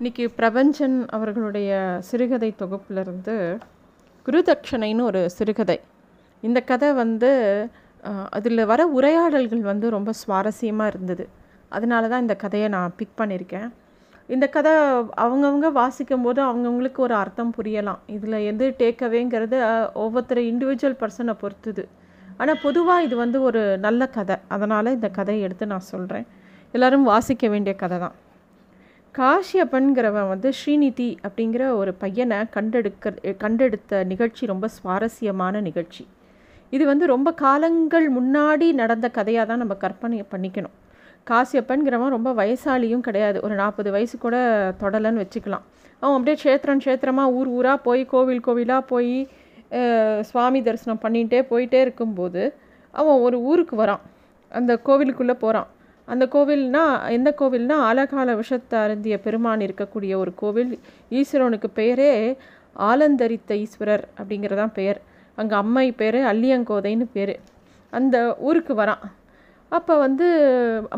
இன்னைக்கு பிரபஞ்சன் அவர்களுடைய சிறுகதை தொகுப்பிலிருந்து குருதட்சணைன்னு ஒரு சிறுகதை. இந்த கதை வந்து அதில் வர உரையாடல்கள் வந்து ரொம்ப சுவாரஸ்யமாக இருந்தது. அதனால தான் இந்த கதையை நான் பிக் பண்ணியிருக்கேன். இந்த கதை அவங்கவுங்க வாசிக்கும் போது அவங்கவுங்களுக்கு ஒரு அர்த்தம் புரியலாம். இதில் எது டேக்அவேங்கிறது ஒவ்வொருத்தர் இண்டிவிஜுவல் பர்சனை பொறுத்துது. ஆனால் பொதுவாக இது வந்து ஒரு நல்ல கதை. அதனால் இந்த கதையை எடுத்து நான் சொல்கிறேன். எல்லோரும் வாசிக்க வேண்டிய கதை தான். காசியப்பன்கிறவன் வந்து ஸ்ரீநிதி அப்படிங்கிற ஒரு பையனை கண்டெடுக்க கண்டெடுத்த நிகழ்ச்சி ரொம்ப சுவாரஸ்யமான நிகழ்ச்சி. இது வந்து ரொம்ப காலங்கள் முன்னாடி நடந்த கதையாக தான் நம்ம கற்பனை பண்ணிக்கணும். காசியப்பன்கிறவன் ரொம்ப வயசாலியும் கிடையாது. ஒரு நாற்பது வயசு கூட தொடலைன்னு வச்சுக்கலாம். அவன் அப்படியே க்ஷேத்திரம் க்ஷேத்திரமாக ஊர் ஊராக போய் கோவில் கோவிலாக போய் சுவாமி தரிசனம் பண்ணிகிட்டே போயிட்டே இருக்கும்போது அவன் ஒரு ஊருக்கு வரான். அந்த கோவிலுக்குள்ளே போகிறான் அந்த கோவில்னா எந்த கோவில்னா ஆலகால விஷத்தை அருந்திய பெருமான் இருக்கக்கூடிய ஒரு கோவில். ஈஸ்வரனுக்கு பெயரே ஆலந்தரித்த ஈஸ்வரர் அப்படிங்கிறதான் பெயர். அங்கே அம்மை பேர் அள்ளியங்கோதைன்னு பேர். அந்த ஊருக்கு வரான். அப்போ வந்து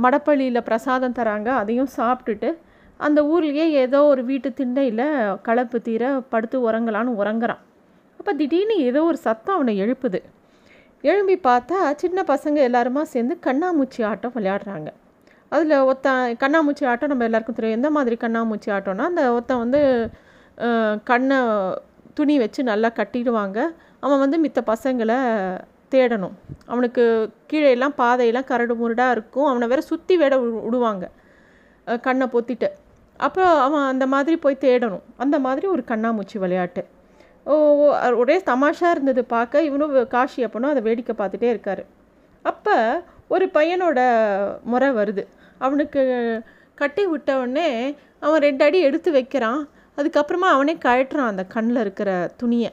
மடப்பள்ளியில் பிரசாதம் தராங்க அதையும் சாப்பிட்டுட்டு அந்த ஊர்லேயே ஏதோ ஒரு வீட்டு திண்டையில் கலப்பு தீர படுத்து உறங்கலான்னு உறங்குறான். அப்போ திடீர்னு ஏதோ ஒரு சத்தம் அவனை எழுப்புது. எழும்பி பார்த்தா சின்ன பசங்க எல்லாருமா சேர்ந்து கண்ணாமூச்சி ஆட்டம் விளையாடுறாங்க. அதில் ஒருத்தன் கண்ணாமூச்சி ஆட்டம் நம்ம எல்லாருக்கும் தெரியும். எந்த மாதிரி கண்ணாமூச்சி ஆட்டம்னா அந்த ஒருத்தன் வந்து கண்ணை துணி வச்சு நல்லா கட்டிடுவாங்க. அவன் வந்து மித்த பசங்களை தேடணும். அவனுக்கு கீழே எல்லாம் பாதையெல்லாம் கரடு முரடாக இருக்கும். அவனை வேற சுற்றி வேட விடுவாங்க கண்ணை பொத்திட்டு. அப்புறம் அவன் அந்த மாதிரி போய் தேடணும். அந்த மாதிரி ஒரு கண்ணாமூச்சி விளையாட்டு. ஒரே தமாஷாக இருந்தது பார்க்க. இவனும் காஷி அப்பனும் அதை வேடிக்கை பார்த்துட்டே இருக்கார். அப்போ ஒரு பையனோட முறை வருது. அவனுக்கு கட்டி விட்டவுடனே அவன் ரெண்டு அடி எடுத்து வைக்கிறான். அதுக்கப்புறமா அவனே கழட்டுறான் அந்த கண்ணில் இருக்கிற துணியை.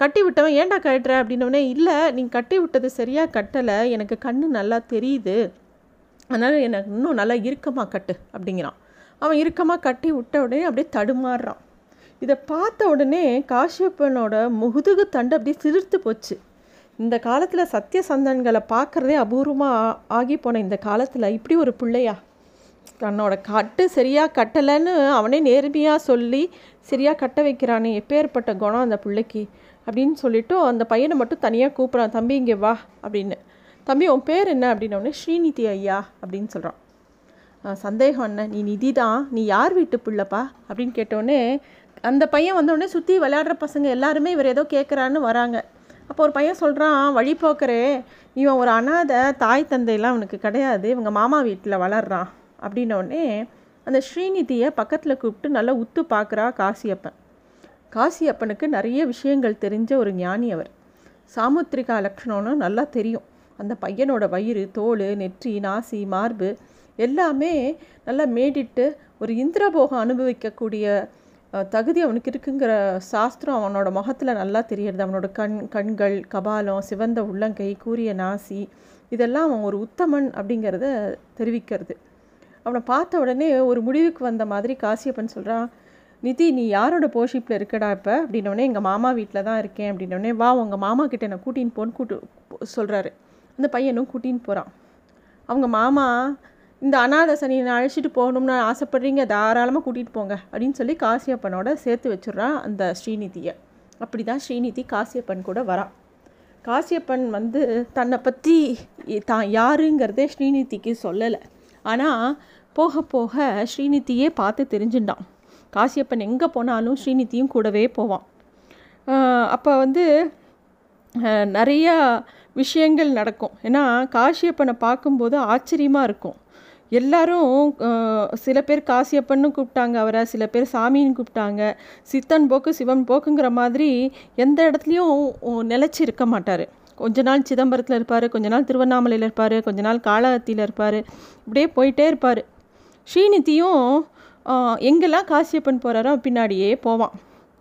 கட்டி விட்டவன் ஏன்டா கழட்டுற? அப்படின்னோடனே இல்லை நீ கட்டி விட்டது சரியாக கட்டலை. எனக்கு கண் நல்லா தெரியுது. அதனால் எனக்கு இன்னும் நல்லா இறுக்கமாக கட்டு. அப்படிங்கிறான். அவன் இறுக்கமாக கட்டி விட்ட உடனே அப்படியே தடுமாறுறான். இதை பார்த்த உடனே காஷ்யப்பனோட முதுகு தண்டு அப்படியே சிலிர்த்து போச்சு. இந்த காலத்தில் சத்தியசந்தன்களை பார்க்குறதே அபூர்வமாக ஆகி போன இந்த காலத்தில் இப்படி ஒரு பிள்ளையா? தன்னோட கட்டு சரியாக கட்டலைன்னு அவனே நேர்மையாக சொல்லி சரியாக கட்ட வைக்கிறானே எப்பேற்பட்ட குணம் அந்த பிள்ளைக்கு? அப்படின்னு சொல்லிவிட்டு அந்த பையனை மட்டும் தனியாக கூப்பிட்றான் தம்பி இங்கே வா அப்படின்னு. தம்பி உன் பேர் என்ன? அப்படின்னோடனே ஸ்ரீநிதி ஐயா அப்படின்னு சொல்கிறான் சந்தேகம் என்ன நீ நிதி தான் நீ யார் வீட்டு பிள்ளைப்பா? அப்படின்னு கேட்டோடனே அந்த பையன் வந்தோடனே சுற்றி விளையாடுற பசங்க எல்லாருமே இவர் ஏதோ கேட்குறான்னு வராங்க. அப்போ ஒரு பையன் சொல்கிறான் வழிபோக்கரே இவன் ஒரு அனாதை தாய் தந்தையெல்லாம் அவனுக்கு கிடையாது இவங்க மாமா வீட்டில் வளர்றான். அப்படின்னோடனே அந்த ஸ்ரீநிதியை பக்கத்தில் கூப்பிட்டு நல்லா உத்து பார்க்குறா காசியப்பன். காசியப்பனுக்கு நிறைய விஷயங்கள் தெரிஞ்ச ஒரு ஞானி அவர். சாமுத்திரிகா லக்ஷணம்னு நல்லா தெரியும். அந்த பையனோட வயிறு தோல் நெற்றி நாசி மார்பு எல்லாமே நல்லா மேடிட்டு ஒரு இந்திரபோகம் அனுபவிக்கக்கூடிய தகுதி அவனுக்கு இருக்குங்கிற சாஸ்திரம் அவனோட முகத்தில் நல்லா தெரியறது. அவனோட கண் கண்கள் கபாலம் சிவந்த உள்ளங்கை கூரிய நாசி இதெல்லாம் அவன் ஒரு உத்தமன் அப்படிங்கிறத தெரிவிக்கிறது. அவனை பார்த்த உடனே ஒரு முடிவுக்கு வந்த மாதிரி காசியப்பன் சொல்கிறான் நிதி நீ யாரோட போஷிப்பில் இருக்கடா இப்போ? அப்படின்னோடனே எங்கள் மாமா வீட்டில் தான் இருக்கேன். அப்படின்னோடனே வா உங்கள் மாமா கிட்டே என்னை கூட்டின்னு போன்னு கூட்டு சொல்கிறாரு அந்த பையனும் கூட்டின்னு போகிறான் அவங்க மாமா இந்த அநாத சனியை அழைச்சிட்டு போகணும்னு ஆசைப்பட்றீங்க தாராளமாக கூட்டிகிட்டு போங்க அப்படின்னு சொல்லி காசியப்பனோட சேர்த்து வச்சுட்றான் அந்த ஸ்ரீநிதியை. அப்படி தான் ஸ்ரீநிதி காசியப்பன் கூட வரான் காசியப்பன் வந்து தன்னை பற்றி தான் யாருங்கிறதே ஸ்ரீநிதிக்கு சொல்லலை. ஆனால் போக போக ஸ்ரீநிதியே பார்த்து தெரிஞ்சுட்டான். காசியப்பன் எங்கே போனாலும் ஸ்ரீநிதியும் கூடவே போவான். அப்போ வந்து நிறையா விஷயங்கள் நடக்கும். ஏன்னா காசியப்பனை பார்க்கும்போது ஆச்சரியமாக இருக்கும். எல்லாரும் சில பேர் காசியப்பன்னு கூப்பிட்டாங்க. அவரை சில பேர் சாமின்னு கூப்பிட்டாங்க. சித்தன் போக்கு சிவன் போக்குங்கிற மாதிரி எந்த இடத்துலையும் நிலச்சி இருக்க மாட்டார். கொஞ்ச நாள் சிதம்பரத்தில் இருப்பார் கொஞ்ச நாள் திருவண்ணாமலையில் இருப்பார் கொஞ்ச நாள் காளகத்தியில் இருப்பார். இப்படியே போயிட்டே இருப்பார். ஸ்ரீநிதியும் எங்கெல்லாம் காசியப்பன் போகிறாரோ பின்னாடியே போவான்.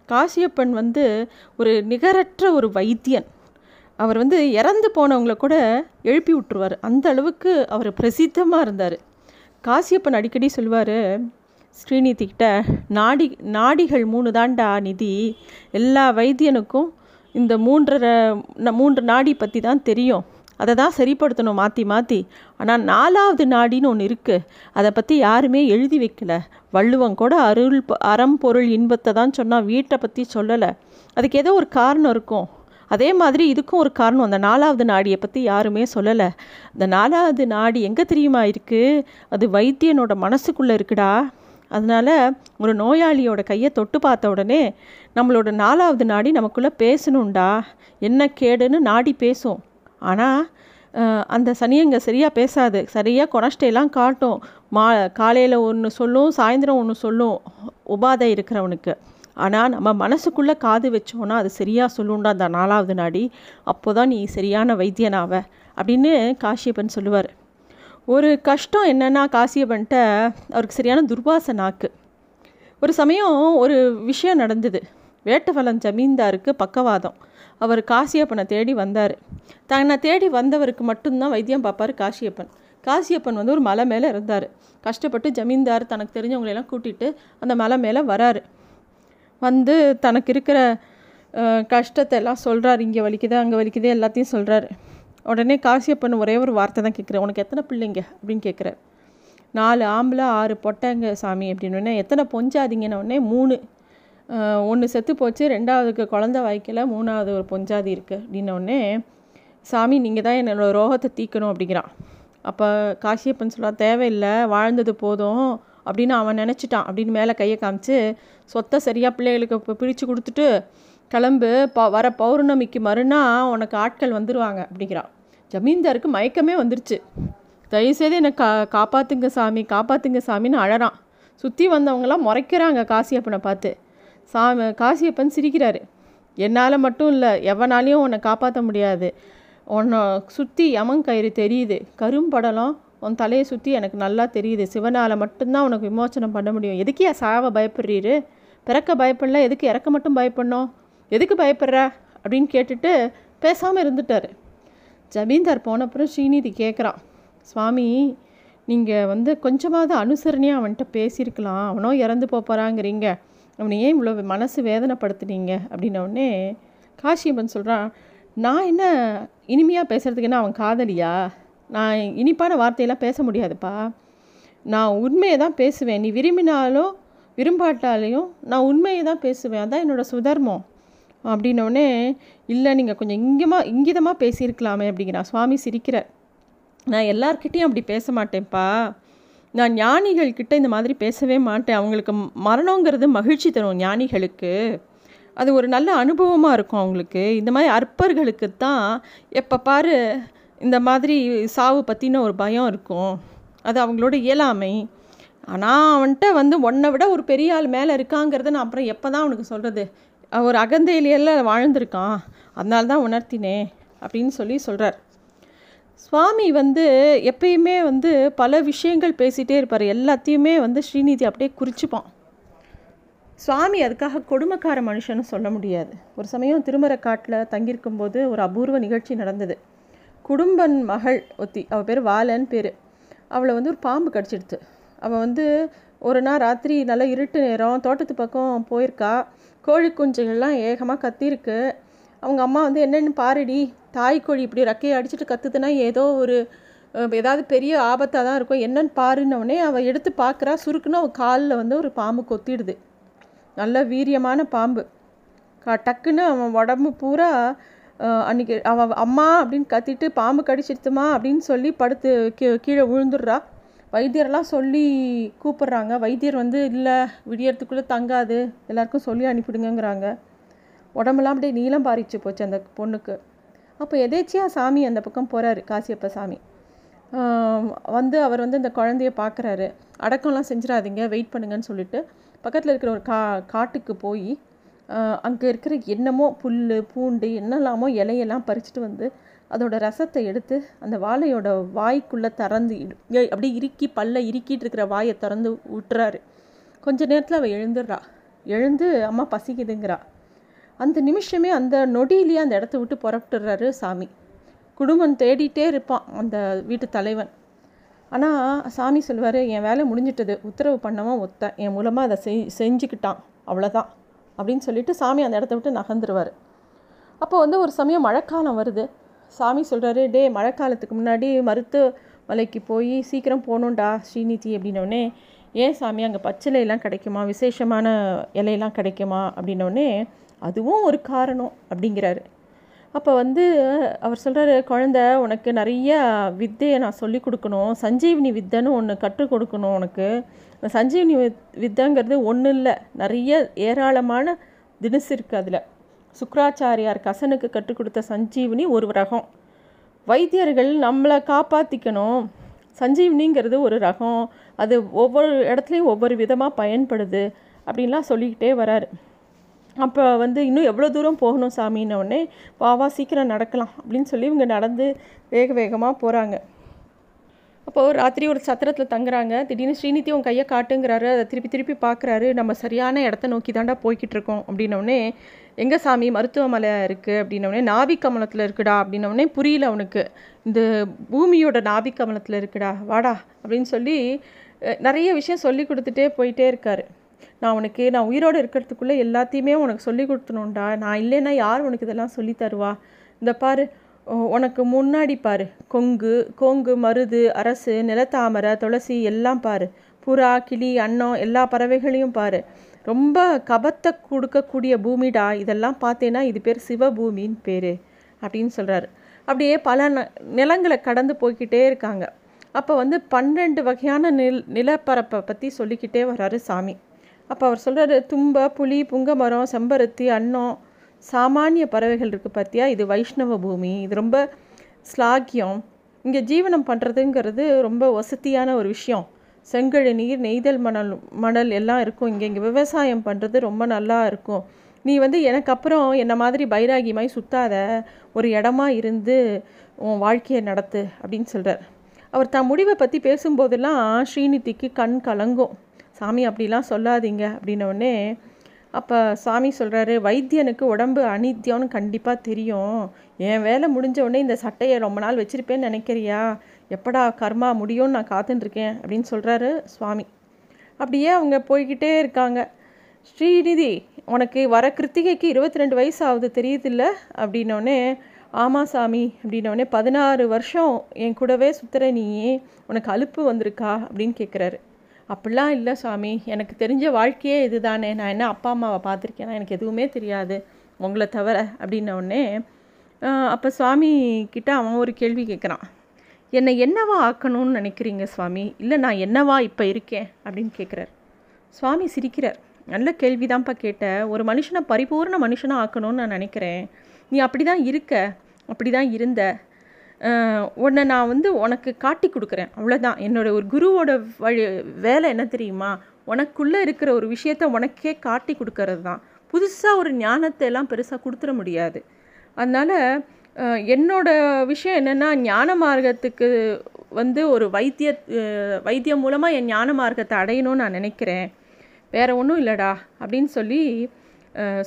காசியப்பன் வந்து ஒரு நிகரற்ற ஒரு வைத்தியன். அவர் வந்து இறந்து போனவங்கள கூட எழுப்பி விட்டுருவார். அந்த அளவுக்கு அவர் பிரசித்தமாக இருந்தார். காசியப்பன் அடிக்கடி சொல்லுவார் ஸ்ரீநிதிக்கிட்ட நாடி நாடிகள் மூணு தாண்டா நிதி. எல்லா வைத்தியனுக்கும் இந்த மூன்றரை மூன்று நாடி பற்றி தான் தெரியும். அதை தான் சரிப்படுத்தணும் மாற்றி மாற்றி ஆனால் நாலாவது நாடின்னு ஒன்று இருக்குது அதை பற்றி யாருமே எழுதி வைக்கல. வள்ளுவம் கூட அருள் அறம் பொருள் இன்பத்தை தான் சொன்னால் வீட்டை பற்றி சொல்லலை. அதுக்கு ஏதோ ஒரு காரணம் இருக்கும். அதே மாதிரி இதுக்கும் ஒரு காரணம். அந்த நாலாவது நாடியை பற்றி யாருமே சொல்லலை. அந்த நாலாவது நாடி எங்கே தெரியுமா இருக்குது அது வைத்தியனோட மனசுக்குள்ளே இருக்குடா. அதனால் ஒரு நோயாளியோட கையை தொட்டு பார்த்த உடனே நம்மளோட நாலாவது நாடி நமக்குள்ளே பேசணுண்டா என்ன கேடுன்னு நாடி பேசும். ஆனால் அந்த சனியங்க சரியாக பேசாது. சரியாக கொனஸ்டேலாம் காட்டும். மா காலையில் ஒன்று சொல்லும் சாயந்தரம் ஒன்று சொல்லும். உபாதை இருக்கிறவனுக்கு. ஆனால் நம்ம மனசுக்குள்ளே காது வச்சோன்னா அது சரியாக சொல்லுண்டா அந்த நாலாவது நாடி. அப்போ தான் நீ சரியான வைத்தியனாவ அப்படின்னு காஷியப்பன் சொல்லுவார். ஒரு கஷ்டம் என்னென்னா காசியப்பன்ட்ட அவருக்கு சரியான துர்வாச நாக்கு. ஒரு சமயம் ஒரு விஷயம் நடந்தது. வேட்டவலம் ஜமீன்தாருக்கு பக்கவாதம். அவர் காசியப்பனை தேடி வந்தார். தன்னை தேடி வந்தவருக்கு மட்டும்தான் வைத்தியம் பார்ப்பார் காசியப்பன். காசியப்பன் வந்து ஒரு மலை மேலே இருந்தார். கஷ்டப்பட்டு ஜமீன்தார் தனக்கு தெரிஞ்சவங்களெல்லாம் கூட்டிகிட்டு அந்த மலை மேலே வராரு. வந்து தனக்கு இருக்கிற கஷ்டத்தை எல்லாம் சொல்கிறார் இங்கே வலிக்குது அங்கே வலிக்குது எல்லாத்தையும் சொல்கிறாரு உடனே காசியப்பன் ஒரே ஒரு வார்த்தை தான் கேட்குறேன் உனக்கு எத்தனை பிள்ளைங்க? அப்படின்னு கேட்குறாரு. நாலு ஆம்பளை ஆறு பொட்டைங்க சாமி அப்படின்னு எத்தனை பொஞ்சாதீங்கன்னு உடனே மூணு. ஒன்று செத்து போச்சு ரெண்டாவதுக்கு குழந்த வாய்க்கல மூணாவது ஒரு பொஞ்சாதி இருக்குது அப்படின்னோடனே சாமி நீங்கள் தான் என்னோடய ரோகத்தை தீக்கணும் அப்படிங்கிறான். அப்போ காசியப்பன் சொல்ல தேவையில்லை வாழ்ந்தது போதும். அப்படின்னு அவன் நினச்சிட்டான் அப்படின்னு மேலே கையை காமிச்சு சொத்தை சரியாக பிள்ளைகளுக்கு பிரித்து கொடுத்துட்டு கிளம்பு. ப வர பௌர்ணமிக்கு மறுநாள் உனக்கு ஆட்கள் வந்துடுவாங்க அப்படிங்கிறான் ஜமீன்தாருக்கு மயக்கமே வந்துருச்சு. தயவுசெய்து என்னை கா காப்பாற்றுங்க சாமி காப்பாற்றுங்க சாமின்னு அழறான். சுற்றி வந்தவங்களாம் முறைக்கிறாங்க காசியப்பனை பார்த்து. சா காசியப்பன் சிரிக்கிறாரு. என்னால் மட்டும் இல்லை எவனாலையும் உன்னை காப்பாற்ற முடியாது. உன்னை சுற்றி யமன் கயிறு தெரியுது. கரும்படலம் உன் தலையை சுற்றி எனக்கு நல்லா தெரியுது. சிவனால் மட்டும்தான் உனக்கு விமோச்சனம் பண்ண முடியும். எதுக்கியா சாவை பயப்படுறீரு? பிறக்க பயப்படல. எதுக்கு இறக்க மட்டும் பயப்படணும்? எதுக்கு பயப்படுற? அப்படின்னு கேட்டுட்டு பேசாமல் இருந்துட்டார். ஜமீன்தார் போனப்புறம் ஸ்ரீநிதி கேட்குறான் சுவாமி நீங்கள் வந்து கொஞ்சமாவது அனுசரணையாக அவன்கிட்ட பேசியிருக்கலாம். அவனோ இறந்து போகிறாங்கிறீங்க அவனை ஏன் இவ்வளோ மனசு வேதனைப்படுத்துனீங்க? அப்படின்னோடனே காஷியப்பன் சொல்கிறான் நான் என்ன இனிமையாக பேசுகிறதுக்கு என்ன அவன் காதலியா? நான் இனிப்பான வார்த்தையெல்லாம் பேச முடியாதுப்பா. நான் உண்மையை தான் பேசுவேன். நீ விரும்பினாலும் விரும்பாட்டாலையும் நான் உண்மையை தான் பேசுவேன். அதான் என்னோடய சுதர்மம். அப்படின்னோடனே இல்லை நீங்கள் கொஞ்சம் இங்கமாக இங்கிதமாக பேசியிருக்கலாமே அப்படிங்கிறா. சுவாமி சிரிக்கிறார். நான் எல்லார்கிட்டேயும் அப்படி பேச மாட்டேன்ப்பா. நான் ஞானிகள் கிட்ட இந்த மாதிரி பேசவே மாட்டேன். அவங்களுக்கு மரணங்கிறது மகிழ்ச்சி தரும் ஞானிகளுக்கு. அது ஒரு நல்ல அனுபவமாக இருக்கும் அவங்களுக்கு. இந்த மாதிரி அற்பர்களுக்கு தான் எப்போ பாரு இந்த மாதிரி சாவு பற்றின ஒரு பயம் இருக்கும். அது அவங்களோட இயலாமை. ஆனால் அவன்கிட்ட வந்து ஒன்றை விட ஒரு பெரிய ஆள் மேலே இருக்காங்கிறத நான் அப்புறம் எப்போ தான் அவனுக்கு சொல்கிறது ஒரு அகந்தையிலையெல்லாம் வாழ்ந்திருக்கான். அதனால தான் உணர்த்தினேன் அப்படின்னு சொல்லி சொல்கிறார் சுவாமி வந்து எப்பயுமே வந்து பல விஷயங்கள் பேசிகிட்டே இருப்பார். எல்லாத்தையுமே வந்து ஸ்ரீநிதி அப்படியே குறிச்சுப்பான். சுவாமி அதுக்காக கொடுமைக்கார மனுஷன்னு சொல்ல முடியாது. ஒரு சமயம் திருமரக்காட்டில் தங்கியிருக்கும்போது ஒரு அபூர்வ நிகழ்ச்சி நடந்தது. குடும்பன் மகள் ஒத்தி அவள் பேர் வாலன் பேர். அவளை வந்து ஒரு பாம்பு கடிச்சிடுத்து. அவள் வந்து ஒரு நாள் ராத்திரி நல்லா இருட்டு நேரம் தோட்டத்து பக்கம் போயிருக்கா. கோழி குஞ்சுகள்லாம் ஏகமாக கத்திருக்கு அவங்க அம்மா வந்து என்னென்னு பாருடி தாய்க்கோழி இப்படி ரக்கையை அடிச்சுட்டு கத்துதுன்னா ஏதோ ஒரு ஏதாவது பெரிய ஆபத்தாக தான் இருக்கும். என்னன்னு பாருன்னொடனே அவள் எடுத்து பார்க்குறா சுருக்குன்னு அவள் காலில் வந்து ஒரு பாம்பு கொத்திடுது நல்ல வீரியமான பாம்பு. கா டக்குன்னு அவன் உடம்பு பூரா அன்றைக்கி அவன் அம்மா அப்படின்னு கத்திட்டு பாம்பு கடிச்சிடுத்துமா அப்படின்னு சொல்லி படுத்து கீ கீழே விழுந்துடுறா. வைத்தியர்லாம் சொல்லி கூப்பிட்றாங்க. வைத்தியர் வந்து இல்லை விடியறதுக்குள்ளே தங்காது. எல்லாருக்கும் சொல்லி அனுப்பிடுங்கிறாங்க உடம்பெல்லாம் அப்படியே நீளம் பாரிச்சு போச்சு அந்த பொண்ணுக்கு. அப்போ எதேச்சியாக சாமி அந்த பக்கம் போகிறாரு காசியப்ப சாமி. வந்து அவர் வந்து இந்த குழந்தைய பார்க்குறாரு. அடக்கம்லாம் செஞ்சிடாதீங்க. வெயிட் பண்ணுங்கன்னு சொல்லிட்டு பக்கத்தில் இருக்கிற ஒரு கா காட்டுக்கு போய் அங்கே இருக்கிற என்னமோ புல் பூண்டு என்னெல்லாமோ இலையெல்லாம் பறிச்சுட்டு வந்து அதோட ரசத்தை எடுத்து அந்த வாழையோட வாய்க்குள்ளே திறந்து அப்படியே இறுக்கி பல்ல இறுக்கிட்டு இருக்கிற வாயை திறந்து விட்டுறாரு கொஞ்ச நேரத்தில் அவள் எழுந்துடுறா. எழுந்து அம்மா பசிக்குதுங்கிறா. அந்த நிமிஷமே அந்த நொடியிலேயே அந்த இடத்த விட்டு புறப்பட்டுறாரு சாமி. குடும்பம் தேடிட்டே இருப்பான் அந்த வீட்டு தலைவன். ஆனால் சாமி சொல்லுவார் என் வேலை முடிஞ்சிட்டது. உத்தரவு பண்ணவும் ஒத்த என் மூலமாக அதை செய் செஞ்சுக்கிட்டான். அவ்வளோதான் அப்படின்னு சொல்லிட்டு சாமி அந்த இடத்த விட்டு நகர்ந்துருவார். அப்போ வந்து ஒரு சமயம் மழைக்காலம் வருது. சாமி சொல்கிறாரு டே மழைக்காலத்துக்கு முன்னாடி முன்னாடி மருத்துவமலைக்கு போய் சீக்கிரம் போகணுண்டா ஸ்ரீநிதி அப்படின்னோடனே ஏன் சாமி அங்கே பச்சிலையெல்லாம் கிடைக்குமா? விசேஷமான இலையெல்லாம் கிடைக்குமா? அப்படின்னோடனே அதுவும் ஒரு காரணம் அப்படிங்கிறாரு. அப்போ வந்து அவர் சொல்கிறாரு குழந்த உனக்கு நிறைய வித்தையை நான் சொல்லி கொடுக்கணும். சஞ்சீவினி வித்தைன்னு ஒன்று கற்றுக் கொடுக்கணும் உனக்கு. சஞ்சீவினி வித் வித்தைங்கிறது ஒன்றும் இல்லை. நிறைய ஏராளமான தினசு இருக்குது அதில். சுக்ராச்சாரியார் கசனுக்கு கற்றுக் கொடுத்த சஞ்சீவினி ஒரு ரகம். வைத்தியர்கள் நம்மளை காப்பாற்றிக்கணும் சஞ்சீவினிங்கிறது ஒரு ரகம். அது ஒவ்வொரு இடத்துலையும் ஒவ்வொரு விதமாக பயன்படுது. அப்படின்லாம் சொல்லிக்கிட்டே வராரு. அப்போ வந்து இன்னும் எவ்வளோ தூரம் போகணும் சாமின்னொடனே வா வா சீக்கிரம் நடக்கலாம் அப்படின்னு சொல்லி இவங்க நடந்து வேக வேகமாக போகிறாங்க அப்போது ராத்திரி ஒரு சத்திரத்தில் தங்குறாங்க. திடீர்னு ஸ்ரீநிதி உன் கையை காட்டுங்கிறாரு. அதை திருப்பி திருப்பி பார்க்குறாரு நம்ம சரியான இடத்த நோக்கி தாண்டா போய்கிட்டு இருக்கோம் அப்படின்னோடனே எங்கே சாமி? மருத்துவமலை இருக்குது அப்படின்னோடனே நாபிக்கமலத்தில் இருக்குடா அப்படின்னோடனே புரியல அவனுக்கு இந்த பூமியோட நாபிக்கமலத்தில் இருக்குடா வாடா அப்படின்னு சொல்லி நிறைய விஷயம் சொல்லி கொடுத்துட்டே போயிட்டே இருக்காரு. நான் உனக்கு நான் உயிரோடு இருக்கிறதுக்குள்ளே எல்லாத்தையுமே உனக்கு சொல்லி கொடுத்தணும்டா நான் இல்லைன்னா யார் உனக்கு இதெல்லாம் சொல்லி தருவா? இந்த பாரு உனக்கு முன்னாடி பாரு. கொங்கு கோங்கு மருது அரசு நிலத்தாமரை துளசி எல்லாம் பாரு. புறா கிளி அன்னம் எல்லா பறவைகளையும் பாரு. ரொம்ப கபத்தை கொடுக்கக்கூடிய பூமிடா. இதெல்லாம் பார்த்தேன்னா இது பேர் சிவபூமின்னு பேர் அப்படின்னு சொல்கிறாரு அப்படியே பல நிலங்களை கடந்து போய்கிட்டே இருக்காங்க. அப்போ வந்து பன்னெண்டு வகையான நில் நிலப்பரப்பை பற்றி சொல்லிக்கிட்டே வர்றாரு சாமி. அப்போ அவர் சொல்கிறாரு தும்ப புலி புங்கமரம் செம்பருத்தி அன்னம் சாமானிய பறவைகள் இருக்குது பார்த்தியா இது வைஷ்ணவ பூமி. இது ரொம்ப ஸ்லாக்கியம் இங்கே ஜீவனம் பண்ணுறதுங்கிறது ரொம்ப வசதியான ஒரு விஷயம். செங்கழு நீர் நெய்தல் மணல் மணல் எல்லாம் இருக்கும். இங்கே இங்கே விவசாயம் பண்ணுறது ரொம்ப நல்லா இருக்கும். நீ வந்து எனக்கு அப்புறம் என்ன மாதிரி பைராகி மாதிரி சுத்தாத ஒரு இடமா இருந்து உன் வாழ்க்கையை நடத்து அப்படின்னு சொல்கிறார் அவர் தான் முடிவை பற்றி பேசும்போதெல்லாம் ஸ்ரீநிதிக்கு கண் கலங்கும். சாமி அப்படிலாம் சொல்லாதீங்க அப்படின்னோடனே அப்போ சாமி சொல்கிறாரு வைத்தியனுக்கு உடம்பு அனித்தியம்னு கண்டிப்பாக தெரியும். என் வேலை முடிஞ்ச உடனே இந்த சட்டையை ரொம்ப நாள் வச்சுருப்பேன்னு நினைக்கிறியா? எப்படா கர்மா முடியும்னு நான் காத்துட்டுருக்கேன் அப்படின்னு சொல்கிறாரு சுவாமி. அப்படியே அவங்க போய்கிட்டே இருக்காங்க. ஸ்ரீநிதி உனக்கு வர கிருத்திகைக்கு இருபத்தி ரெண்டு வயசு ஆகுது தெரியுதில்ல? அப்படின்னோடனே ஆமாம் சாமி அப்படின்னோடனே பதினாறு வருஷம் என் கூடவே சுத்துற நீ உனக்கு அலுப்பு வந்திருக்கா? அப்படின்னு கேட்குறாரு அப்படிலாம் இல்லை சாமி. எனக்கு தெரிஞ்ச வாழ்க்கையே இது தானே நான் என்ன அப்பா அம்மாவை பார்த்துருக்கேன்னா எனக்கு எதுவுமே தெரியாது. உங்களை தவிர அப்படின்னோடனே அப்போ சுவாமி கிட்ட அவன் ஒரு கேள்வி கேட்குறான். என்னை என்னவா ஆக்கணும்னு நினைக்கிறீங்க சுவாமி இல்லை நான் என்னவா இப்போ இருக்கேன்? அப்படின்னு கேட்குறார். சுவாமி சிரிக்கிறார். நல்ல கேள்வி தான்ப்பா கேட்ட. ஒரு மனுஷனை பரிபூர்ண மனுஷனாக ஆக்கணும்னு நான் நினைக்கிறேன். நீ அப்படி தான் இருக்க. அப்படி தான் இருந்த. உன்னை நான் வந்து உனக்கு காட்டி கொடுக்குறேன். அவ்வளோதான் என்னோட ஒரு குருவோட வழி வேலை என்ன தெரியுமா? உனக்குள்ளே இருக்கிற ஒரு விஷயத்த உனக்கே காட்டி கொடுக்கறது தான். புதுசாக ஒரு ஞானத்தை எல்லாம் பெருசாக கொடுத்துட முடியாது. அதனால் என்னோட விஷயம் என்னென்னா ஞான மார்க்கத்துக்கு வந்து ஒரு வைத்திய வைத்தியம் மூலமாக என் ஞான மார்க்கத்தை அடையணும்னு நான் நினைக்கிறேன். வேறு ஒன்றும் இல்லைடா அப்படின்னு சொல்லி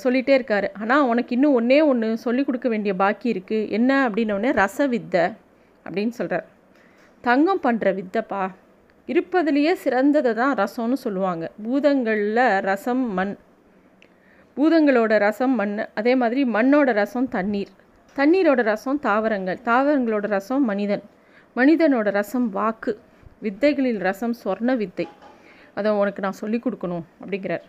சொல்லிகிட்டே இருக்காரு. ஆனால் உனக்கு இன்னும் ஒன்றே ஒன்று சொல்லி கொடுக்க வேண்டிய பாக்கி இருக்குது என்ன அப்படின்னோடனே ரச வித்தை அப்படின்னு சொல்கிறார் தங்கம் பண்ணுற வித்தைப்பா. இருப்பதுலேயே சிறந்ததை தான் ரசம்னு சொல்லுவாங்க. பூதங்களில் ரசம் மண். பூதங்களோட ரசம் மண். அதே மாதிரி மண்ணோட ரசம் தண்ணீர். தண்ணீரோட ரசம் தாவரங்கள். தாவரங்களோட ரசம் மனிதன். மனிதனோட ரசம் வாக்கு. வித்தைகளில் ரசம் சொர்ண வித்தை. அதை உனக்கு நான் சொல்லி கொடுக்கணும் அப்படிங்கிறார்.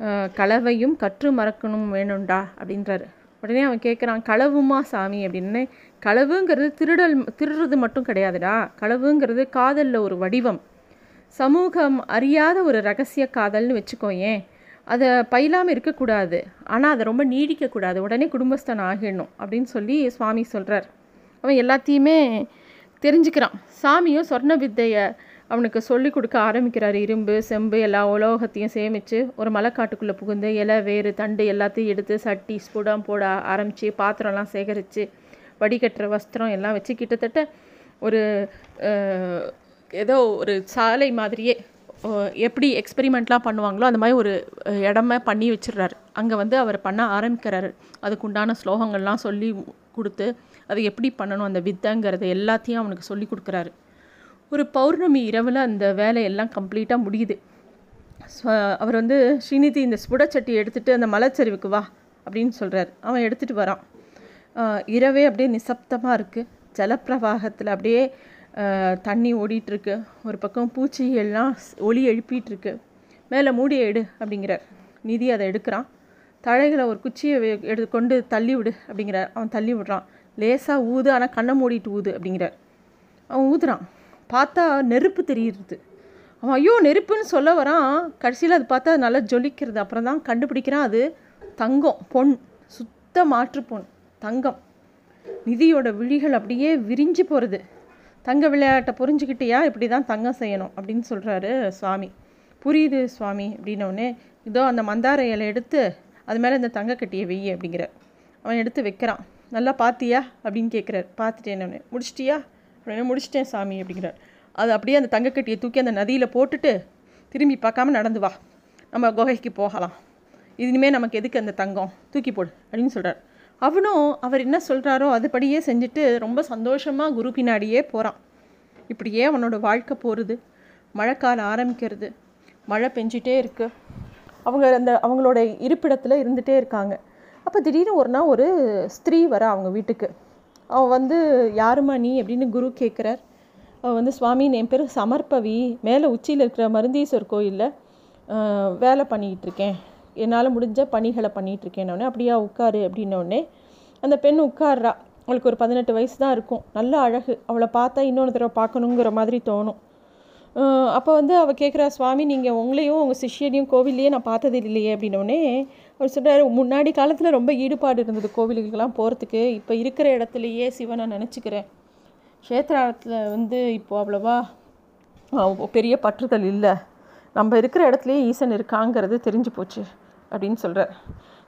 களவையும் கற்று மறக்கணும் வேணும்டா அப்படின்றாரு. உடனே அவன் கேட்குறான் களவுமா சாமி? அப்படின்னு. களவுங்கிறது திருடல் திருடுறது மட்டும் கிடையாதுடா. களவுங்கிறது காதலில் ஒரு வடிவம். சமூகம் அறியாத ஒரு ரகசிய காதல்னு வச்சுக்கோ ஏன் அதை பயிலாமல் இருக்கக்கூடாது. ஆனால் அதை ரொம்ப நீடிக்கக்கூடாது. உடனே குடும்பஸ்தன் ஆகிடணும் அப்படின்னு சொல்லி சுவாமி சொல்கிறார் அவன் எல்லாத்தையுமே தெரிஞ்சுக்கிறான். சாமியும் சொர்ண வித்தையை அவனுக்கு சொல்லி கொடுக்க ஆரம்பிக்கிறார். இரும்பு செம்பு எல்லா உலோகத்தையும் சேமித்து ஒரு மலைக்காட்டுக்குள்ளே புகுந்து இலை வேறு தண்டு எல்லாத்தையும் எடுத்து சட்டி ஸ்புடம் போட ஆரம்பித்து பாத்திரம்லாம் சேகரித்து வடிகட்டுற வஸ்திரம் எல்லாம் வச்சு கிட்டத்தட்ட ஒரு ஏதோ ஒரு சாலை மாதிரியே எப்படி எக்ஸ்பெரிமெண்ட்லாம் பண்ணுவாங்களோ அந்த மாதிரி ஒரு இடமே பண்ணி வச்சிடுறாரு. அங்கே வந்து அவர் பண்ண ஆரம்பிக்கிறாரு. அதுக்குண்டான ஸ்லோகங்கள்லாம் சொல்லி கொடுத்து அதை எப்படி பண்ணணும் அந்த வித்தைங்கிறத எல்லாத்தையும் அவனுக்கு சொல்லி கொடுக்குறாரு. ஒரு பௌர்ணமி இரவில் அந்த வேலையெல்லாம் கம்ப்ளீட்டாக முடியுது. அவர் வந்து ஸ்ரீநிதி இந்த சுடச்சட்டியை எடுத்துகிட்டு அந்த மலைச்சரிவுக்கு வா அப்படின்னு சொல்கிறார் அவன் எடுத்துகிட்டு வரான். இரவே அப்படியே நிசப்தமாக இருக்குது ஜலப்பிரவாகத்தில் அப்படியே தண்ணி ஓடிட்டுருக்கு. ஒரு பக்கம் பூச்சிகள்லாம் ஒளி எழுப்பிட்டுருக்கு. மேலே மூடி எடு அப்படிங்கிறார். நிதி அதை எடுக்கிறான். தழைகளை ஒரு குச்சியை எடு கொண்டு தள்ளி விடு அப்படிங்கிறார். அவன் தள்ளி விடுறான். லேசாக ஊது ஆனால் கண்ணை மூடிட்டு ஊது அப்படிங்கிறார். அவன் ஊதுறான். பார்த்தா நெருப்பு தெரியுது. அவன் ஐயோ நெருப்புன்னு சொல்ல வரான். கடைசியில் அது பார்த்தா நல்லா ஜொலிக்கிறது. அப்புறம் தான் கண்டுபிடிக்கிறான் அது தங்கம் பொன் சுத்த மாற்று பொன் தங்கம். நிதியோட விழிகள் அப்படியே விரிஞ்சு போகிறது தங்க விளையாட்டை புரிஞ்சுக்கிட்டியா? இப்படி தான் தங்கம் செய்யணும் அப்படின்னு சொல்கிறாரு சுவாமி. புரியுது சுவாமி அப்படின்னோடனே இதோ அந்த மந்தார இலை எடுத்து அது மேலே இந்த தங்க கட்டியை வெய்ய அப்படிங்கிற அவன் எடுத்து வைக்கிறான். நல்லா பார்த்தியா அப்படின்னு கேட்குறாரு பார்த்துட்டேன்னு முடிச்சிட்டியா? அப்படின்னு முடிச்சிட்டேன் சாமி அப்படிங்கிறார். அது அப்படியே அந்த தங்கக்கட்டியை தூக்கி அந்த நதியில் போட்டுட்டு திரும்பி பார்க்காம நடந்து வா. நம்ம குகைக்கு போகலாம். இனிமேல் நமக்கு எதுக்கு அந்த தங்கம்? தூக்கி போடு அப்படின்னு சொல்கிறார் அவனும் அவர் என்ன சொல்கிறாரோ அதுபடியே செஞ்சுட்டு ரொம்ப சந்தோஷமாக குரு பின்னாடியே போகிறான் இப்படியே அவனோட வாழ்க்கை போகிறது மழைக்காலம் ஆரம்பிக்கிறது. மழை பெஞ்சிட்டே இருக்குது அவங்க அந்த அவங்களோட இருப்பிடத்தில் இருந்துகிட்டே இருக்காங்க. அப்போ திடீர்னு ஒரு நாள் ஒரு ஸ்திரீ வர அவங்க வீட்டுக்கு. அவள் வந்து யாருமா நீ? அப்படின்னு குரு கேட்குறார் அவள் வந்து சுவாமி என் பேர் சமர்ப்பவி மேலே உச்சியில் இருக்கிற மருந்தீஸ்வர் கோயிலில் வேலை பண்ணிக்கிட்டு இருக்கேன் என்னால் முடிஞ்ச பணிகளை பண்ணிகிட்ருக்கேன் நான் அப்படியா உட்காரு. அப்படின்னோடனே அந்த பெண் உட்கார்றா. அவளுக்கு ஒரு பதினெட்டு வயசு தான் இருக்கும். நல்ல அழகு. அவளை பார்த்தா இன்னொன்று தடவை பார்க்கணுங்கிற மாதிரி தோணும். அப்போ வந்து அவள் கேட்குறா சுவாமி நீங்கள் உங்களையும் உங்கள் சிஷ்யனையும் கோவில்லையே நான் பார்த்தது இல்லையே அப்படின்னோடனே அவர் சொல்கிறார் முன்னாடி காலத்தில் ரொம்ப ஈடுபாடு இருந்தது கோவிலுக்கெல்லாம் போகிறதுக்கு இப்போ இருக்கிற இடத்துலையே சிவனை நினச்சிக்கிறேன். க்ஷேத்திரத்தில் வந்து இப்போது அவ்வளோவா பெரிய பற்றுதல் இல்லை. நம்ம இருக்கிற இடத்துலையே ஈசன் இருக்காங்கிறது தெரிஞ்சு போச்சு அப்படின்னு சொல்கிறார்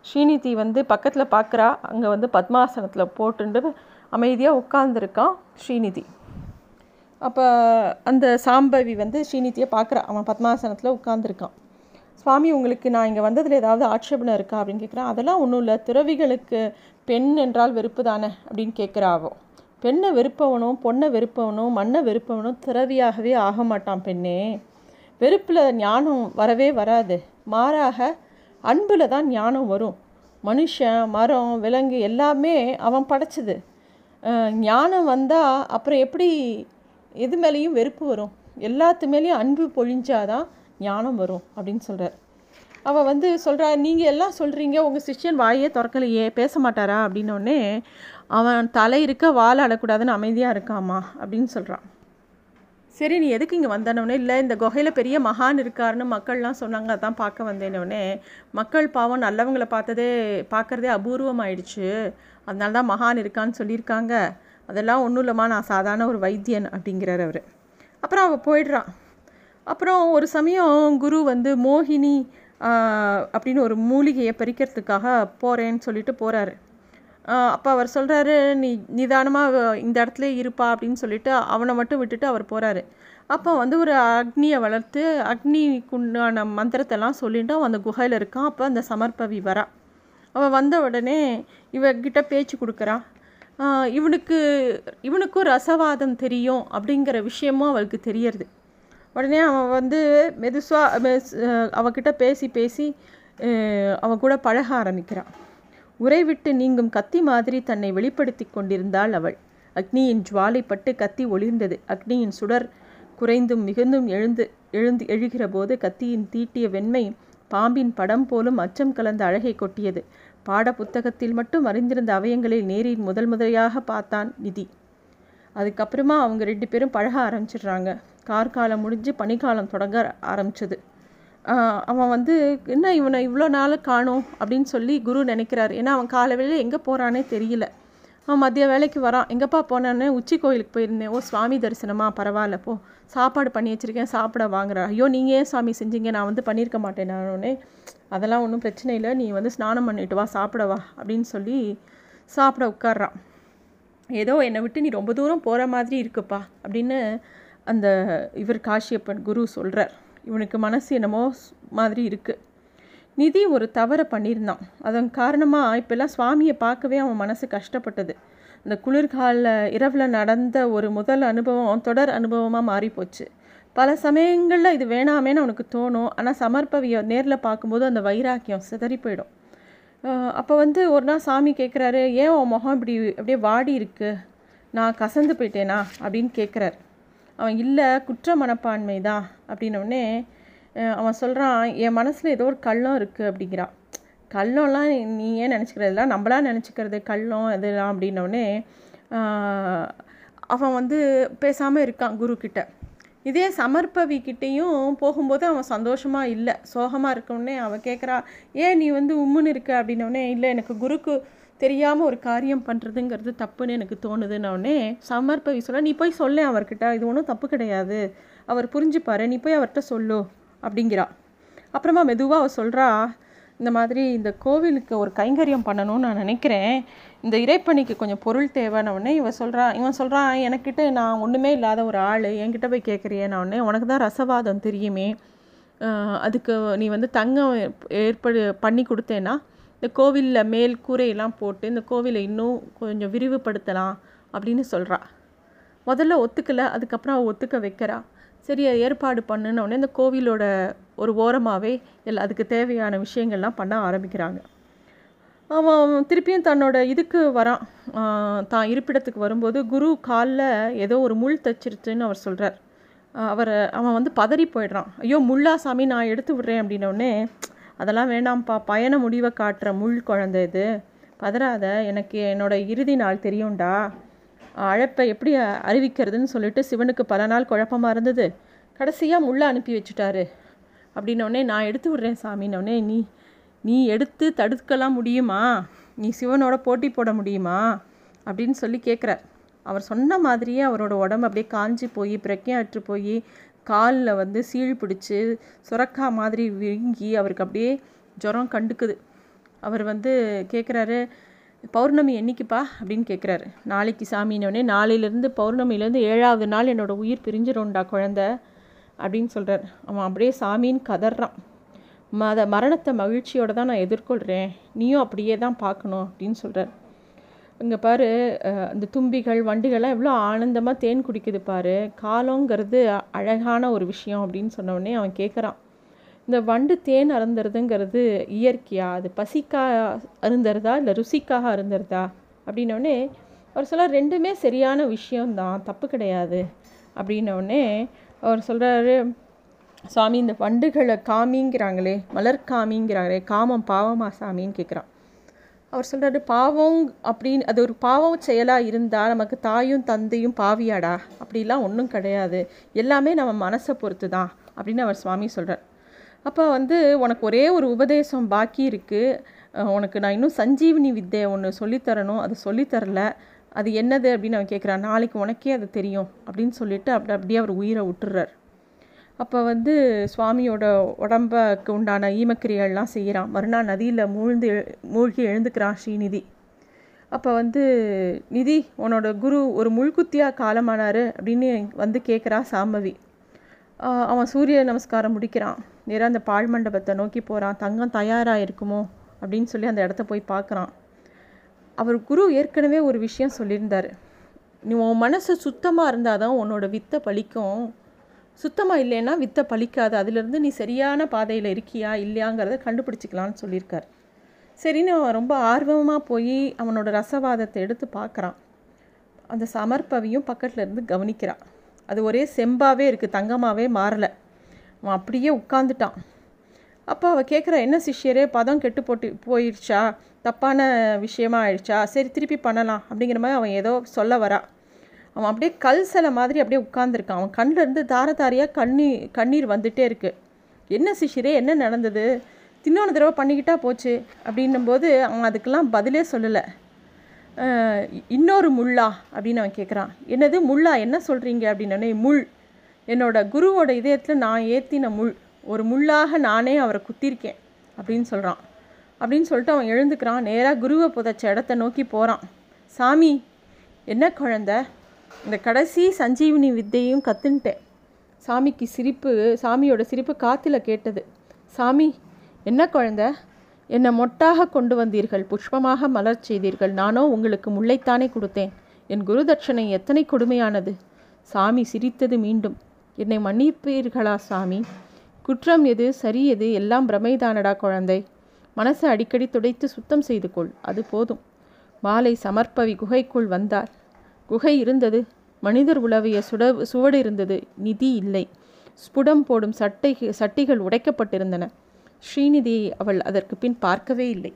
ஸ்ரீநிதி வந்து பக்கத்தில் பார்க்குறா அங்கே வந்து பத்மாசனத்தில் போட்டுண்டு அமைதியாக உட்காந்துருக்கான் ஸ்ரீநிதி. அப்போ அந்த சாம்பவி வந்து ஸ்ரீநிதியை பார்க்குறா அவன் பத்மாசனத்தில் உட்காந்துருக்கான் சுவாமி உங்களுக்கு நான் இங்கே வந்ததில் ஏதாவது ஆட்சேபனை இருக்கா? அப்படின்னு கேட்குறேன் அதெல்லாம் ஒன்றும் இல்லை. துறவிகளுக்கு பெண் என்றால் வெறுப்பு தானே? அப்படின்னு கேட்குறாவோ பெண்ணை வெறுப்பவனும் பொண்ணை வெறுப்பவனும் மண்ணை வெறுப்பவனும் துறவியாகவே ஆக மாட்டான் பெண்ணே. வெறுப்பில் ஞானம் வரவே வராது. மாறாக அன்பில் தான் ஞானம் வரும். மனுஷன் மரம் விலங்கு எல்லாமே அவன் படைச்சது. ஞானம் வந்தால் அப்புறம் எப்படி எது மேலேயும் வெறுப்பு வரும்? எல்லாத்து மேலேயும் அன்பு பொழிஞ்சாதான் ஞானம் வரும் அப்படின்னு சொல்கிறார் அவள் வந்து சொல்கிறா நீங்கள் எல்லாம் சொல்கிறீங்க உங்கள் சிஷ்யன் வாயே திறக்கலையே பேச மாட்டாரா? அப்படின்னோடனே அவன் தலை இருக்க வாழ அடக்கூடாதுன்னு அமைதியாக இருக்காமா அப்படின்னு சொல்கிறான் சரி நீ எதுக்கு இங்கே வந்தனவுனே இல்லை இந்த குகையில் பெரிய மகான் இருக்காருன்னு மக்கள்லாம் சொன்னாங்க அதான் பார்க்க வந்தேனோடனே மக்கள் பாவம் நல்லவங்களை பார்த்ததே பார்க்குறதே அபூர்வமாயிடுச்சு. அதனால தான் மகான் இருக்கான்னு சொல்லியிருக்காங்க. அதெல்லாம் ஒன்றும் இல்லைம்மா நான் சாதாரண ஒரு வைத்தியன் அப்படிங்கிறார் அவர். அப்புறம் அவள் போயிடுறான் அப்புறம் ஒரு சமயம் குரு வந்து மோகினி அப்படின்னு ஒரு மூலிகையை பறிக்கிறதுக்காக போகிறேன்னு சொல்லிட்டு போகிறாரு அப்போ அவர் சொல்கிறாரு நீ நிதானமாக இந்த இடத்துல இருப்பா அப்படின்னு சொல்லிட்டு அவனை மட்டும் விட்டுட்டு அவர் போகிறாரு அப்போ வந்து ஒரு அக்னியை வளர்த்து அக்னிக்குண்டான மந்திரத்தெல்லாம் சொல்லிட்டு அவன் அந்த குகையில் இருக்கான். அப்போ அந்த சமர்ப்பவி வரா. அவன் வந்த உடனே இவகிட்ட பேச்சு கொடுக்குறான் இவனுக்கு இவனுக்கும் ரசவாதம் தெரியும் அப்படிங்கிற விஷயமும் அவளுக்கு தெரியறது. உடனே அவன் வந்து மெதுசா அவகிட்ட பேசி பேசி அவன் கூட பழக ஆரம்பிக்கிறான். உறைவிட்டு நீங்கும் கத்தி மாதிரி தன்னை வெளிப்படுத்தி கொண்டிருந்தாள் அவள். அக்னியின் ஜுவாலை பட்டு கத்தி ஒளிர்ந்தது. அக்னியின் சுடர் குறைந்தும் மிகுந்தும் எழுந்து எழுந்து எழுகிற போது கத்தியின் தீட்டிய வெண்மை பாம்பின் படம் போலும் அச்சம் கலந்த அழகை கொட்டியது. பாட புத்தகத்தில் மட்டும் அறிந்திருந்த அவயங்களில் நேரில் முதல் முதலையாக பார்த்தான் நிதி. அதுக்கப்புறமா அவங்க ரெண்டு பேரும் பழக ஆரம்பிச்சிடுறாங்க. கார்காலம் முடிஞ்சு பனிக்காலம் தொடங்க ஆரம்பிச்சது. அவன் வந்து என்ன இவனை இவ்வளோ நாள் காணும்? அப்படின்னு சொல்லி குரு நினைக்கிறார். ஏன்னா அவன் காலை வேலையில் எங்கே போகிறானே தெரியல. அவன் மதிய வேலைக்கு வரான். எங்கேப்பா போனான்னு? உச்சி கோயிலுக்கு போயிருந்தேன். ஓ சுவாமி தரிசனமா? பரவாயில்ல போ. சாப்பாடு பண்ணி வச்சுருக்கேன். சாப்பிட வாங்குறா. ஐயோ நீங்கள் ஏன் சுவாமி செஞ்சீங்க? நான் வந்து பண்ணியிருக்க மாட்டேன். நானே அதெல்லாம் ஒன்றும் பிரச்சனை இல்லை. நீ வந்து ஸ்நானம் பண்ணிட்டு வா சாப்பிட வா. அப்படின்னு சொல்லி சாப்பிட உட்கார்றான். ஏதோ என்னை விட்டு நீ ரொம்ப தூரம் போகிற மாதிரி இருக்குப்பா. அப்படின்னு அந்த இவர் காஷியப்பன் குரு சொல்கிறார் இவனுக்கு மனசு என்னமோ மாதிரி இருக்குது நிதி ஒரு தவறை பண்ணியிருந்தான் அதன் காரணமாக இப்போல்லாம் சுவாமியை பார்க்கவே அவன் மனசு கஷ்டப்பட்டது. இந்த குளிர்கால இரவில் நடந்த ஒரு முதல் அனுபவம் தொடர் அனுபவமாக மாறிப்போச்சு. பல சமயங்களில் இது வேணாமேன்னு அவனுக்கு தோணும். ஆனால் சமர்ப்பவியை நேரில் பார்க்கும்போது அந்த வைராக்கியம் சிதறி போயிடும் அப்போ வந்து ஒரு நாள் சாமி கேட்குறாரு ஏன் உன் முகம் இப்படி அப்படியே வாடி இருக்கு? நான் கசந்து போயிட்டேனா? அப்படின்னு கேட்குறாரு அவன் இல்லை குற்ற மனப்பான்மை தான் அப்படின்னோடனே அவன் சொல்கிறான் என் மனசில் ஏதோ ஒரு கள்ளம் இருக்குது அப்படிங்கிறான் கள்ளம்லாம் நீ ஏன் நினச்சிக்கிறதுலாம்? நம்மளா நினச்சிக்கிறது கள்ளம் இதெல்லாம் அப்படின்னோடனே அவன் வந்து பேசாமல் இருக்கான் குருக்கிட்ட இதே சமர்ப்பவிக்கிட்டேயும் போகும்போது அவன் சந்தோஷமாக இல்லை சோகமாக இருக்கவுடனே அவன் கேட்குறா ஏன் நீ வந்து உம்முன்னு இருக்க? அப்படின்னோடனே இல்லை எனக்கு குருக்கு தெரியாமல் ஒரு காரியம் பண்ணுறதுங்கிறது தப்புன்னு எனக்கு தோணுதுன்னொடனே சமர்ப்பவி சொல்ல நீ போய் சொல்ல அவர்கிட்ட இது ஒன்றும் தப்பு கிடையாது. அவர் புரிஞ்சுப்பாரு. நீ போய் அவர்கிட்ட சொல்லு அப்படிங்கிறா. அப்புறமா மெதுவாக அவள் சொல்கிறா இந்த மாதிரி இந்த கோவிலுக்கு ஒரு கைங்கரியம் பண்ணணும்னு நான் நினைக்கிறேன். இந்த இறைப்பணிக்கு கொஞ்சம் பொருள் தேவைன்னு இவன் சொல்கிறான் இவன் சொல்கிறான் எனக்கிட்ட நான் ஒன்றுமே இல்லாத ஒரு ஆள் என்கிட்ட போய் கேட்குறியேன்னு உடனே உனக்கு தான் ரசவாதம் தெரியுமே. அதுக்கு நீ வந்து தங்கம் ஏற்படு பண்ணி கொடுத்தேன்னா இந்த கோவிலில் மேல் கூரையெல்லாம் போட்டு இந்த கோவிலை இன்னும் கொஞ்சம் விரிவுபடுத்தலாம் அப்படின்னு சொல்கிறா முதல்ல ஒத்துக்கலை அதுக்கப்புறம் அவள் ஒத்துக்க வைக்கிறா. சரி ஏற்பாடு பண்ணுனோடனே இந்த கோவிலோட ஒரு ஓரமாகவே எல்லா அதுக்கு தேவையான விஷயங்கள்லாம் பண்ண ஆரம்பிக்கிறாங்க. அவன் திருப்பியும் தன்னோட இதுக்கு வரான். தான் இருப்பிடத்துக்கு வரும்போது குரு காலில் ஏதோ ஒரு முள் தச்சிருச்சுன்னு அவர் சொல்கிறார் அவர் அவன் வந்து பதறி போயிடுறான். ஐயோ முல்லா சாமி நான் எடுத்து விட்றேன் அப்படின்னோடனே அதெல்லாம் வேணாம்ப்பா பயண முடிவை காட்டுற முள் குழந்தை இது. பதறாத எனக்கு என்னோட இறுதி நாள் தெரியும்டா. அழைப்பை எப்படி அறிவிக்கிறதுன்னு சொல்லிட்டு சிவனுக்கு பல நாள் குழப்பமாக இருந்தது. கடைசியாக முள்ளை அனுப்பி வச்சுட்டாரு. அப்படின்னோடனே நான் எடுத்து விட்றேன் சாமின்னொடனே நீ நீ எடுத்து தடுக்கலாம் முடியுமா? நீ சிவனோட போட்டி போட முடியுமா? அப்படின்னு சொல்லி கேட்குறார் அவர் சொன்ன மாதிரியே அவரோட உடம்பு அப்படியே காஞ்சி போய் பிரக்கியாற்று போய் காலில் வந்து சீழ் பிடிச்சி சுரக்கா மாதிரி விழுங்கி அவருக்கு அப்படியே ஜுரம் கண்டுக்குது. அவர் வந்து கேட்குறாரு பௌர்ணமி என்னைக்குப்பா? அப்படின்னு கேட்குறாரு நாளைக்கு சாமினோடனே நாளையிலேருந்து பௌர்ணமிலேருந்து ஏழாவது நாள் என்னோடய உயிர் பிரிஞ்சிடும்டா குழந்த அப்படின்னு சொல்கிறார் அவன் அப்படியே சாமின்னு கதறான். மத மரணத்தை மகிழ்ச்சியோடு தான் நான் எதிர்கொள்கிறேன் நீயும் அப்படியே தான் பார்க்கணும் அப்படின்னு சொல்கிறார் இங்கே பாரு இந்த தும்பிகள் வண்டுகள்லாம் எவ்வளோ ஆனந்தமாக தேன் குடிக்குது பாரு. காலங்கிறது அழகான ஒரு விஷயம் அப்படின்னு சொன்னோடனே அவன் கேட்குறான் இந்த வண்டு தேன் அருந்துறதுங்கிறது இயற்கையா? அது பசிக்காக அருந்துறதா? இல்லை ருசிக்காக அருந்துறதா? அப்படின்னோடனே அவர் சொல்ல ரெண்டுமே சரியான விஷயம்தான். தப்பு கிடையாது. அப்படின்னோடனே அவர் சொல்கிறாரு சாமி இந்த வண்டுகளை காமிங்கிறாங்களே மலர் காமிங்கிறாங்களே காமம் பாவமா சாமின்னு கேட்குறான் அவர் சொல்கிறாரு பாவம் அப்படின்னு அது ஒரு பாவம் செயலாக இருந்தால் நமக்கு தாயும் தந்தையும் பாவியாடா? அப்படிலாம் ஒன்றும் கிடையாது. எல்லாமே நம்ம மனசை பொறுத்து தான் அப்படின்னு அவர் சுவாமி சொல்கிறார் அப்போ வந்து உனக்கு ஒரே ஒரு உபதேசம் பாக்கி இருக்குது உனக்கு நான் இன்னும் சஞ்சீவினி வித்தை ஒன்று சொல்லித்தரணும் அது சொல்லித்தரல அது என்னது? அப்படின்னு அவன் கேட்குறான் நாளைக்கு உனக்கே அது தெரியும் அப்படின்னு சொல்லிட்டு அப்படி அப்படியே அவர் உயிரை விட்டுறார். அப்போ வந்து சுவாமியோட உடம்புக்கு உண்டான ஈமக்கிரியெல்லாம் செய்கிறான் மறுநாள் நதியில் மூழ்ந்து மூழ்கி எழுந்துக்கிறான் ஸ்ரீநிதி. அப்போ வந்து நிதி உன்னோட குரு ஒரு முள்குத்தியாக காலமானார் அப்படின்னு வந்து கேட்குறா சாம்பவி. அவன் சூரிய நமஸ்காரம் முடிக்கிறான். நேராக அந்த பால் மண்டபத்தை நோக்கி போகிறான் தங்கம் தயாராக இருக்குமோ? அப்படின்னு சொல்லி அந்த இடத்த போய் பார்க்குறான் அவர் குரு ஏற்கனவே ஒரு விஷயம் சொல்லியிருந்தார். நீ உன் மனசு சுத்தமாக இருந்தால் தான் உன்னோட வித்தை பழிக்கும். சுத்தமாக இல்லைன்னா வித்தை பழிக்காது. அதுலேருந்து நீ சரியான பாதையில் இருக்கியா இல்லையாங்கிறத கண்டுபிடிச்சிக்கலான்னு சொல்லியிருக்கார். சரின்னு அவன் ரொம்ப ஆர்வமாக போய் அவனோட ரசவாதத்தை எடுத்து பார்க்குறான். அந்த சமர்ப்பவியும் பக்கத்தில் இருந்து கவனிக்கிறான். அது ஒரே செம்பாவே இருக்குது தங்கமாகவே மாறலை. அவன் அப்படியே உட்காந்துட்டான் அப்போ அவள் கேட்குற என்ன சிஷ்யரே பதம் கெட்டு போட்டு போயிடுச்சா தப்பான விஷயமா ஆயிடுச்சா? சரி திருப்பி பண்ணலாம். அப்படிங்கிற மாதிரி அவன் ஏதோ சொல்ல வரா. அவன் அப்படியே கல் சிலை மாதிரி அப்படியே உட்காந்துருக்கான் அவன் கண்ணில் தார தாரியாக கண்ணீர் கண்ணீர் வந்துகிட்டே இருக்குது என்ன சிஷிரே என்ன நடந்தது? இன்னொன்று தடவை பண்ணிக்கிட்டா போச்சு. அப்படின்னும்போது அவன் அதுக்கெல்லாம் பதிலே சொல்லலை. இன்னொரு முள்ளா அப்படின்னு அவன் கேட்குறான் என்னது முள்ளா என்ன சொல்கிறீங்க அப்படின்னே முள். என்னோட குருவோட இதயத்தில் நான் ஏற்றின முள். ஒரு முள்ளாக நானே அவரை குத்திருக்கேன். அப்படின்னு சொல்கிறான் அப்படின்னு சொல்லிட்டு அவன் எழுந்துக்கிறான். நேராக குருவை புதைச்ச இடத்த நோக்கி போகிறான் சாமி என்ன குழந்த? இந்த கடைசி சஞ்சீவினி வித்தையும் கற்றுன்ட்டேன் சாமிக்கு சிரிப்பு சாமியோட சிரிப்பு காத்தில் கேட்டது. சாமி என்ன குழந்த? என்னை மொட்டாக கொண்டு வந்தீர்கள் புஷ்பமாக மலர் செய்தீர்கள். நானோ உங்களுக்கு முல்லைத்தானே கொடுத்தேன். என் குரு தட்சணை எத்தனை கொடுமையானது. சாமி சிரித்தது மீண்டும். என்னை மன்னிப்பீர்களா சாமி? குற்றம் எது சரி எது எல்லாம் பிரமைதானடா குழந்தை. மனசை அடிக்கடி துடைத்து சுத்தம் செய்து கொள். அது போதும். மாலை சமர்ப்பவி குகைக்குள் வந்தார். குகை இருந்தது. மனிதர் உளவிய சுட சுவடு இருந்தது நிதி இல்லை. ஸ்புடம் போடும் சட்டை சட்டிகள் உடைக்கப்பட்டிருந்தன. ஸ்ரீநிதியை அவள் அதற்கு பின் பார்க்கவே இல்லை.